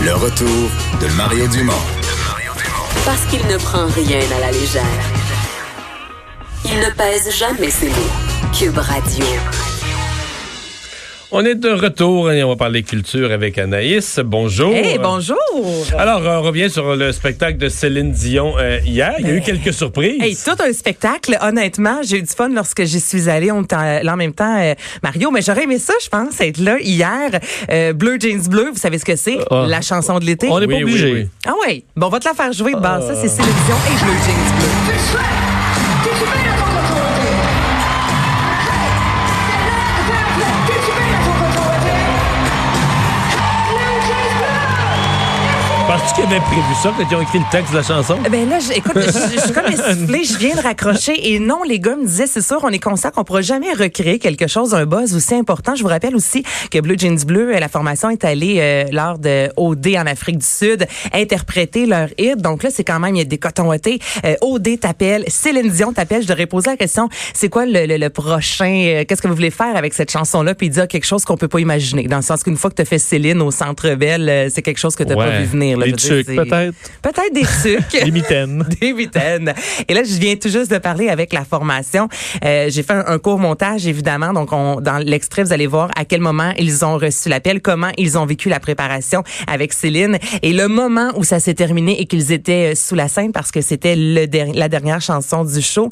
Le retour de Mario Dumont. Parce qu'il ne prend rien à la légère. Il ne pèse jamais ses mots. Cube Radio. On est de retour et on va parler culture avec Anaïs. Bonjour. Hey, bonjour! Alors, on revient sur le spectacle de Céline Dion euh, hier. Il y a eu quelques surprises. Hey, tout un spectacle. Honnêtement, j'ai eu du fun lorsque j'y suis allée. On était en- là en même temps, euh, Mario. Mais j'aurais aimé ça, je pense, être là hier. Euh, Bleu Jeans Bleu, vous savez ce que c'est? Ah. La chanson de l'été? On n'est pas Oui, oui, obligé. oui. Ah ouais. Bon, on va te la faire jouer de base. Ça, c'est Céline Dion et Bleu Jeans Bleu. Penses-tu qu'ils avaient prévu ça quand ils ont écrit le texte de la chanson? Ben là, écoute, je, suis comme essoufflée, je viens de raccrocher. Et non, les gars me disaient, c'est sûr, on est conscient qu'on pourra jamais recréer quelque chose, un buzz aussi important. Je vous rappelle aussi que Blue Jeans Bleu, euh, la formation est allée euh, lors de OD en Afrique du Sud interpréter leur hit. Donc là, c'est quand même, il y a des cotons. Euh, OD t'appelle, Céline Dion t'appelle. Je devrais poser la question, c'est quoi le, le- le prochain, euh, qu'est-ce que vous voulez faire avec cette chanson-là? Puis dit ah, quelque chose qu'on peut pas imaginer. Dans le sens qu'une fois que tu fait Céline au Centre Belle, euh, c'est quelque chose que tu pas Ouais. vu venir. là. Peut-être? Peut-être des trucs. Des mitaines. des mitaines. Et là, je viens tout juste de parler avec la formation. Euh, J'ai fait un, un court montage, évidemment. Donc, on, dans l'extrait, vous allez voir à quel moment ils ont reçu l'appel, comment ils ont vécu la préparation avec Céline et le moment où ça s'est terminé et qu'ils étaient euh, sous la scène parce que c'était der- la dernière chanson du show.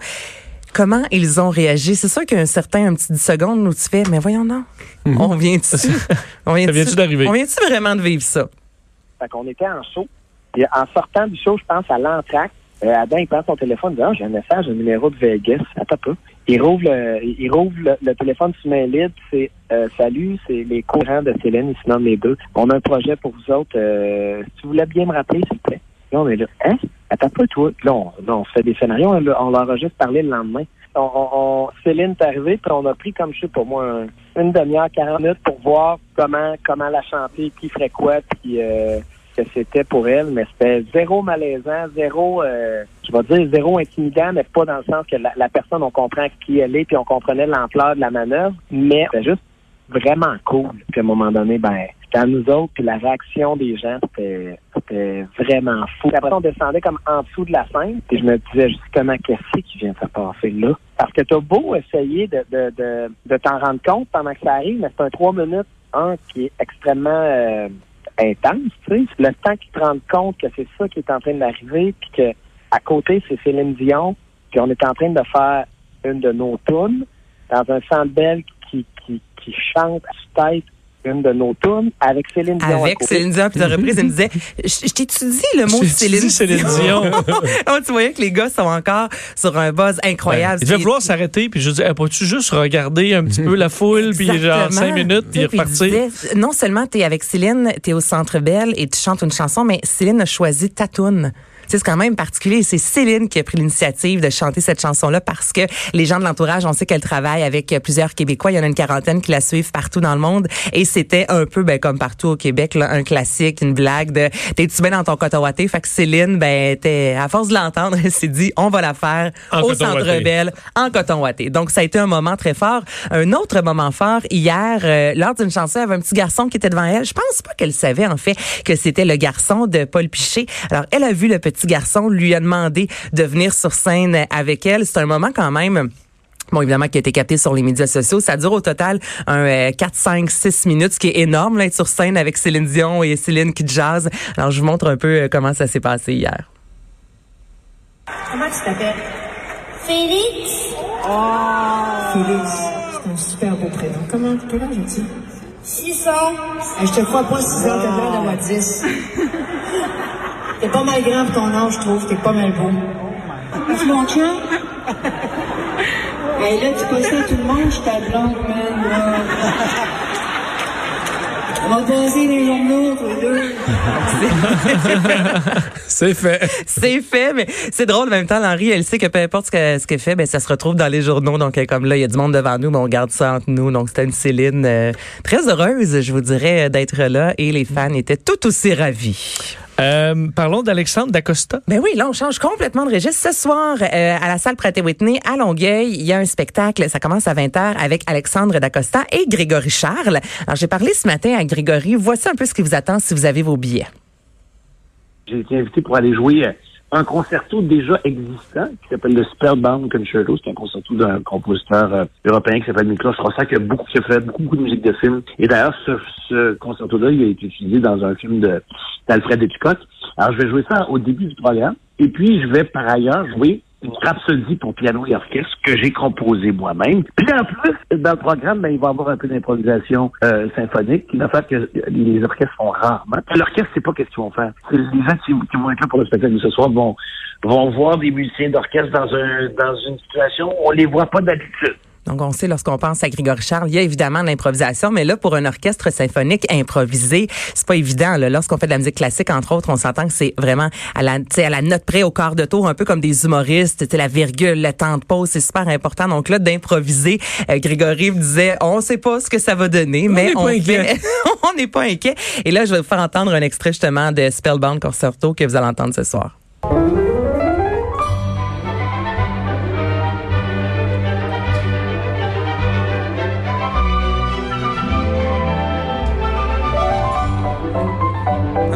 Comment ils ont réagi? C'est sûr qu'il y a un certain, un petit 10 secondes où tu fais, mais voyons non. On vient-tu? On vient Ça vient-tu d'arriver? On vient-tu vraiment de vivre ça? Fait qu'on était en show. Et en sortant du show, je pense à l'entracte. Euh, Adam, il prend son téléphone, il dit, ah, j'ai un message, un numéro de Vegas. Attends pas. Il rouvre le, il rouvre le, le téléphone sous main libre, c'est euh, salut, c'est les courants de Céline, ils se nomment les deux. On a un projet pour vous autres. Euh, si vous voulez bien me rappeler, s'il vous plaît. Là, on est là. Hein? Attends pas, toi. Là, on, on fait des scénarios, on, on leur a juste parlé le lendemain. On, on- Céline est arrivée, puis on a pris comme je sais pour moi un- une demi-heure, 40 minutes pour voir comment comment la chanter, qui ferait quoi, puis euh, que c'était pour elle, mais c'était zéro malaisant, zéro, euh, je vais dire zéro intimidant, mais pas dans le sens que la, la personne, on comprend qui elle est, puis on comprenait l'ampleur de la manœuvre, mais c'était juste vraiment cool. Puis à un moment donné, ben, à nous autres, la réaction des gens, c'était vraiment fou. Après, on descendait comme en dessous de la scène, puis je me disais justement, qu'est-ce qui vient de se passer là? Parce que t'as beau essayer de, de, de, de t'en rendre compte pendant que ça arrive, mais c'est un trois minutes, un, qui est extrêmement euh, intense, tu sais. Le temps qu'ils te rendent compte que c'est ça qui est en train d'arriver, puis que à côté, c'est Céline Dion, puis on est en train de faire une de nos tunes dans un centre qui, qui, qui chante à tête une de nos tunes avec Céline Dion. Avec. Céline Dion, puis de reprise, il me disait, je dit le mot Céline, Céline Dion? oh, tu voyais que les gars sont encore sur un buzz incroyable. Il devait vouloir s'arrêter, puis je dis, peux-tu juste regarder un petit peu la foule, puis genre cinq minutes, puis repartir? non seulement tu es avec Céline, tu es au Centre Belle et tu chantes une chanson, mais Céline a choisi ta toune. C'est quand même particulier. C'est Céline qui a pris l'initiative de chanter cette chanson-là parce que les gens de l'entourage, on sait qu'elle travaille avec plusieurs Québécois. Il y en a une quarantaine qui la suivent partout dans le monde. Et c'était un peu, ben, comme partout au Québec, là, un classique, une blague de t'es-tu bien dans ton coton watté? Fait que Céline, ben, à force de l'entendre, elle s'est dit, on va la faire En au Centre. Belle en coton watté. Donc, ça a été un moment très fort. Un autre moment fort, hier, euh, lors d'une chanson, il y avait un petit garçon qui était devant elle. Je pense pas qu'elle savait, en fait, que c'était le garçon de Paul Piché. Alors, elle a vu le petit garçon, lui a demandé de venir sur scène avec elle. C'est un moment quand même... Bon, évidemment, qui a été capté sur les médias sociaux. Ça dure au total un euh, 4, 5, 6 minutes, ce qui est énorme, là, être sur scène avec Céline Dion et Céline qui jazz. Alors, je vous montre un peu euh, comment ça s'est passé hier. Comment tu t'appelles? Félix, Félix. C'est un super beau prénom. Comment, quel âge as-tu? 6 ans, Hey, je te crois pas 6 ans, t'as l'air d'avoir 10. T'es pas mal grand pour ton âge, je trouve. T'es pas mal beau. C'est mon chien? Hey, là, tu passes à tout le monde, je suis ta blonde, man. là. On va passer les journaux, tous les deux. C'est fait. C'est fait, mais c'est drôle en même temps. Henri, elle sait que peu importe ce que- ce qu'elle fait, ben ça se retrouve dans les journaux. Donc, comme là, il y a du monde devant nous, mais on garde ça entre nous. Donc, c'était une Céline euh, très heureuse, je vous dirais, d'être là. Et les fans étaient tout aussi ravis. Euh, parlons d'Alexandre Dacosta. Ben oui, là, on change complètement de registre. Ce soir, euh, à la salle Pratt Whitney, à Longueuil, il y a un spectacle. Ça commence à 20h avec Alexandre Dacosta et Grégory Charles. Alors, j'ai parlé ce matin à Grégory. Voici un peu ce qui vous attend si vous avez vos billets. J'ai été invité pour aller jouer euh, un concerto déjà existant qui s'appelle le Spellbound Concerto. C'est un concerto d'un compositeur euh, européen qui s'appelle Miklos Rossak qui a beaucoup qui a fait beaucoup, beaucoup de musique de film. Et d'ailleurs, ce, ce concerto-là, il a été utilisé dans un film d'Alfred Hitchcock. Alors, je vais jouer ça au début du programme. Et puis, je vais par ailleurs jouer une rhapsodie pour piano et orchestre que j'ai composée moi-même. Puis en plus, dans le programme, ben, il va y avoir un peu d'improvisation euh, symphonique, qui va faire que les orchestres font rarement. L'orchestre, c'est pas qu'est-ce qu'ils vont faire. Les gens qui, qui vont être là pour le spectacle de ce soir vont, vont voir des musiciens d'orchestre dans un dans une situation où on les voit pas d'habitude. Donc, on sait, lorsqu'on pense à Grégory Charles, il y a évidemment de l'improvisation, mais là, pour un orchestre symphonique improvisé, c'est pas évident. là. Lorsqu'on fait de la musique classique, entre autres, on s'entend que c'est vraiment à la, à la note près, au quart de tour, un peu comme des humoristes. La virgule, le temps de pause, c'est super important. Donc là, d'improviser, euh, Grégory me disait, on sait pas ce que ça va donner, mais on fait- on n'est pas inquiet. Et là, je vais vous faire entendre un extrait justement de Spellbound Concerto que vous allez entendre ce soir.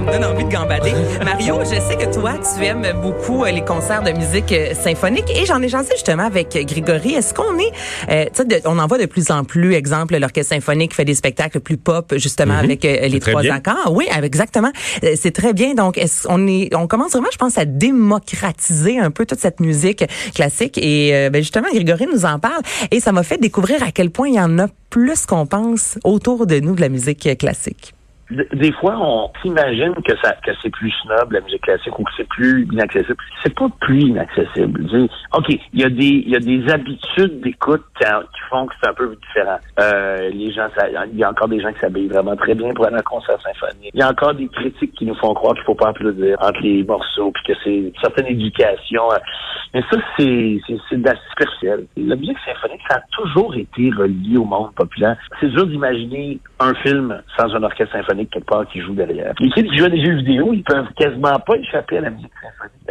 Ça me donne envie de gambader. Mario, je sais que toi, tu aimes beaucoup euh, les concerts de musique euh, symphonique et j'en ai jasé justement avec Grégory. Est-ce qu'on est, euh, de- on en voit de plus en plus, exemple, l'orchestre symphonique fait des spectacles plus pop justement avec euh, les trois bien. accords? Oui, exactement. C'est très bien. Donc, est-ce, on est, on commence vraiment, je pense, à démocratiser un peu toute cette musique classique et euh, ben, justement, Grégory nous en parle et ça m'a fait découvrir à quel point il y en a plus qu'on pense autour de nous de la musique classique. Des fois, on s'imagine que ça que c'est plus snob la musique classique ou que c'est plus inaccessible. C'est pas plus inaccessible. Dis, ok, il y a des y a des habitudes d'écoute qui, qui font que c'est un peu différent. Euh, les gens, il y a encore des gens qui s'habillent vraiment très bien pour aller à un concert symphonique. Il y a encore des critiques qui nous font croire qu'il faut pas applaudir entre les morceaux puis que c'est une certaine éducation. euh. Mais ça, c'est c'est c'est superficielle. La musique symphonique, ça a toujours été relié au monde populaire. C'est dur d'imaginer un film sans un orchestre symphonique quelque part qui joue derrière. Les kids qui jouent des jeux vidéo, ils peuvent quasiment pas échapper à la musique.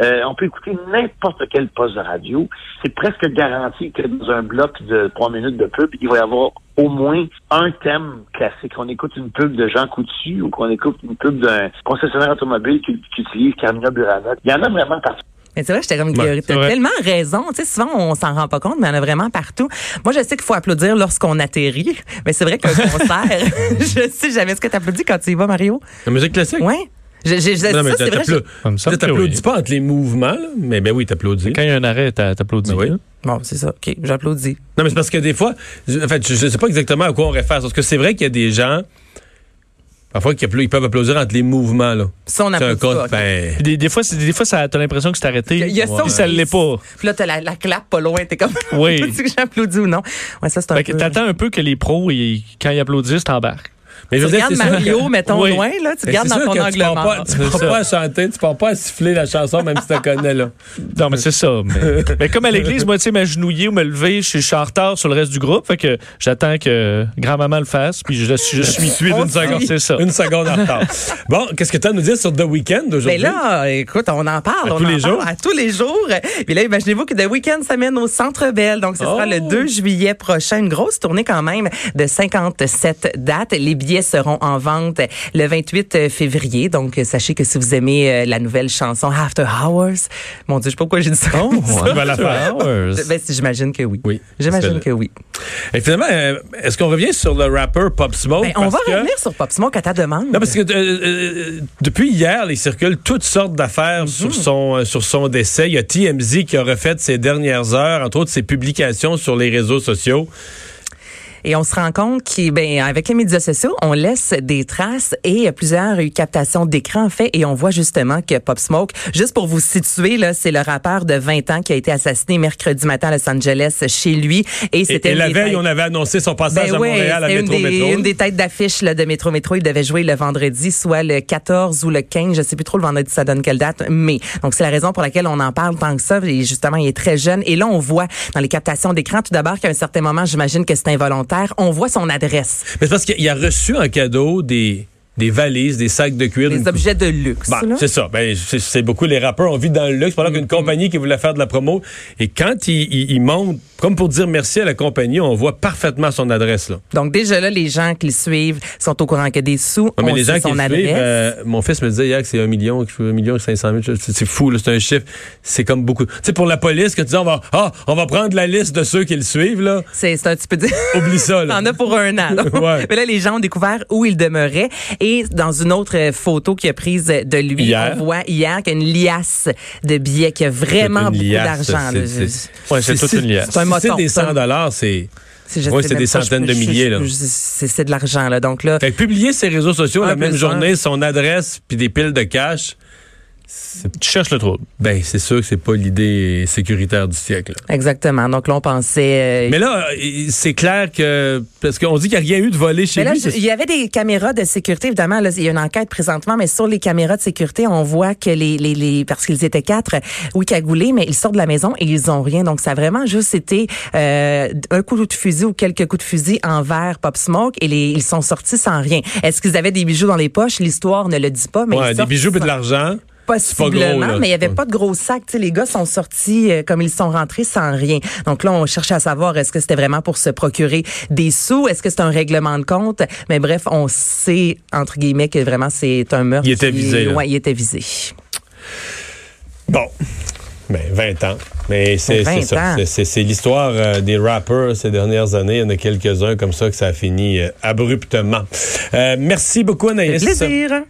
Euh, on peut écouter n'importe quel poste de radio. C'est presque garanti que dans un bloc de trois minutes de pub, il va y avoir au moins un thème classique. On écoute une pub de Jean Coutu ou qu'on écoute une pub d'un concessionnaire automobile qui, qui utilise Carmina Burana. Il y en a vraiment partout. Mais c'est vrai, j'étais comme Ouais, T'as tellement raison. Tu sais, souvent, on s'en rend pas compte, mais il y en a vraiment partout. Moi, je sais qu'il faut applaudir lorsqu'on atterrit. Mais c'est vrai qu'un concert, je sais jamais ce que t'applaudis quand tu y vas, Mario. La musique classique? Ouais. Je, je, je- Non, mais ça, t'applaudis oui. pas entre les mouvements, là, mais ben oui, t'applaudis. Quand il y a un arrêt, t'a- t'applaudis. Ben oui. hein? Bon, c'est ça. OK, j'applaudis. Non, mais c'est parce que des fois, je- en fait, je, je sais pas exactement à quoi on réfère. Parce que c'est vrai qu'il y a des gens, parfois, ils peuvent applaudir entre les mouvements, là. Ça, on C'est un applaudit cas, pas. OK. ben, Des, des fois, des fois, ça, t'as l'impression que c'est arrêté. Il y a ça Puis ça l'est pas. Puis là, t'as la, la clap pas loin. T'es comme, Oui. tu que j'applaudis ou non? Ouais, ça, c'est un peu... t'attends un peu que les pros, ils- quand ils applaudissent, t'embarques. Mais Tu je veux dire, regardes Mario, mettons Oui. loin, là. Tu regardes dans ton que angle mort. pas, tu pars pas à chanter, tu pars pas à siffler la chanson, même si tu la connais, là. Non, mais c'est ça. Mais, mais comme à l'église, moi, tu sais, m'agenouiller ou me lever, je suis en retard sur le reste du groupe. Fait que j'attends que grand-maman le fasse, puis je, je suis. Suis On d'une seconde. C'est ça. Une seconde en retard. Bon, qu'est-ce que tu as à nous dire sur The Weeknd Mais aujourd'hui? là, écoute, on en parle. À on tous en les parle jours? À tous les jours. Puis là, imaginez-vous que The Weeknd s'amène au Centre Bell. Donc, ce sera le 2 juillet prochain. Une grosse tournée quand même de 57 dates. Les billets seront en vente le 28 février. Donc, sachez que si vous aimez euh, la nouvelle chanson After Hours, mon Dieu, je sais pas pourquoi j'ai dit ça. Oh, ça. La faire. Hours. Ben, j'imagine que oui. Oui, J'imagine que oui. Et finalement, euh, est-ce qu'on revient sur le rapper Pop Smoke? Ben, on va que- revenir sur Pop Smoke à ta demande. Non, parce que euh, euh, depuis hier, il circule toutes sortes d'affaires sur, son, euh, sur son décès. Il y a TMZ qui a refait ses dernières heures, entre autres ses publications sur les réseaux sociaux. Et on se rend compte qu'avec ben, les médias sociaux, on laisse des traces et plusieurs captations d'écran en fait et on voit justement que Pop Smoke, juste pour vous situer là, c'est le rappeur de 20 ans qui a été assassiné mercredi matin à Los Angeles chez lui et c'était Et, et la une des veille, têtes- on avait annoncé son passage Ben à Montréal à c'était une Métro des, Métro. une des têtes d'affiche là, de Métro Métro. Il devait jouer le vendredi, soit le 14 ou le 15. Je sais plus trop le vendredi, ça donne quelle date. Mais donc c'est la raison pour laquelle on en parle tant que ça. Et justement, il est très jeune. Et là, on voit dans les captations d'écran, tout d'abord qu'à un certain moment, j'imagine que c'est involontaire, on voit son adresse, Mais c'est parce qu'il a reçu en cadeau des, des valises, des sacs de cuir. des objets de luxe. Là. c'est ça? Ben, c'est beaucoup les rappeurs. On vit dans le luxe pendant Mm-hmm. qu'une compagnie qui voulait faire de la promo. Et quand il, il, il monte, comme pour dire merci à la compagnie, on voit parfaitement son adresse. Là. Donc déjà là, les gens qui le suivent sont au courant que des sous. Non, mais on les gens qui son le adresse. suivent, euh, mon fils me disait hier que c'est un million, que je fais un million et 500 000. C'est c'est fou, là, c'est un chiffre. C'est comme beaucoup. Tu sais, pour la police, que tu dis, on va, ah, on va prendre la liste de ceux qui le suivent, là. C'est un petit peu dire. Oublie ça, là. T'en as pour un an. là. Ouais. Mais là, les gens ont découvert où il demeurait. Et dans une autre euh, photo qu'il a prise de lui, Hier. on voit hier qu'il y a une liasse de billets, qu'il y a vraiment beaucoup d'argent. c'est- Ouais, toute une liasse. C'est moton, des c'est un- 100 dollars, c'est. Sais c'est des centaines de milliers, C'est de l'argent, là. Donc là, Fait que publier ses réseaux sociaux la même journée, son adresse, puis des piles de cash, Tu cherches le trouble. ben, c'est sûr que c'est pas l'idée sécuritaire du siècle. là. exactement. Donc là, on pensait. euh, Mais là, euh, c'est clair que. Parce qu'on dit qu'il n'y a rien eu de volé chez Mais là, lui. il y avait des caméras de sécurité, évidemment. Là, il y a une enquête présentement, mais sur les caméras de sécurité, on voit que les, les, les parce qu'ils étaient quatre, oui, cagoulés, mais ils sortent de la maison et ils ont rien. Donc, ça a vraiment juste été euh, un coup de fusil ou quelques coups de fusil envers Pop Smoke et les, ils sont sortis sans rien. Est-ce qu'ils avaient des bijoux dans les poches? L'histoire ne le dit pas, mais Ouais, ils des bijoux et de l'argent. Pas Possiblement, gros, mais il n'y avait pas de gros sacs. Tu sais, les gars sont sortis euh, comme ils sont rentrés sans rien. Donc là, on cherchait à savoir est-ce que c'était vraiment pour se procurer des sous, est-ce que c'est un règlement de compte? Mais bref, on sait entre guillemets que vraiment c'est un meurtre. Il était qui- visé. Ouais, il était visé. Bon. Ben, 20 ans. Mais c'est 20 c'est ça. C'est- l'histoire euh, des rappers ces dernières années. Il y en a quelques-uns comme ça que ça a fini euh, abruptement. Euh, merci beaucoup, Anaïs. Plaisir.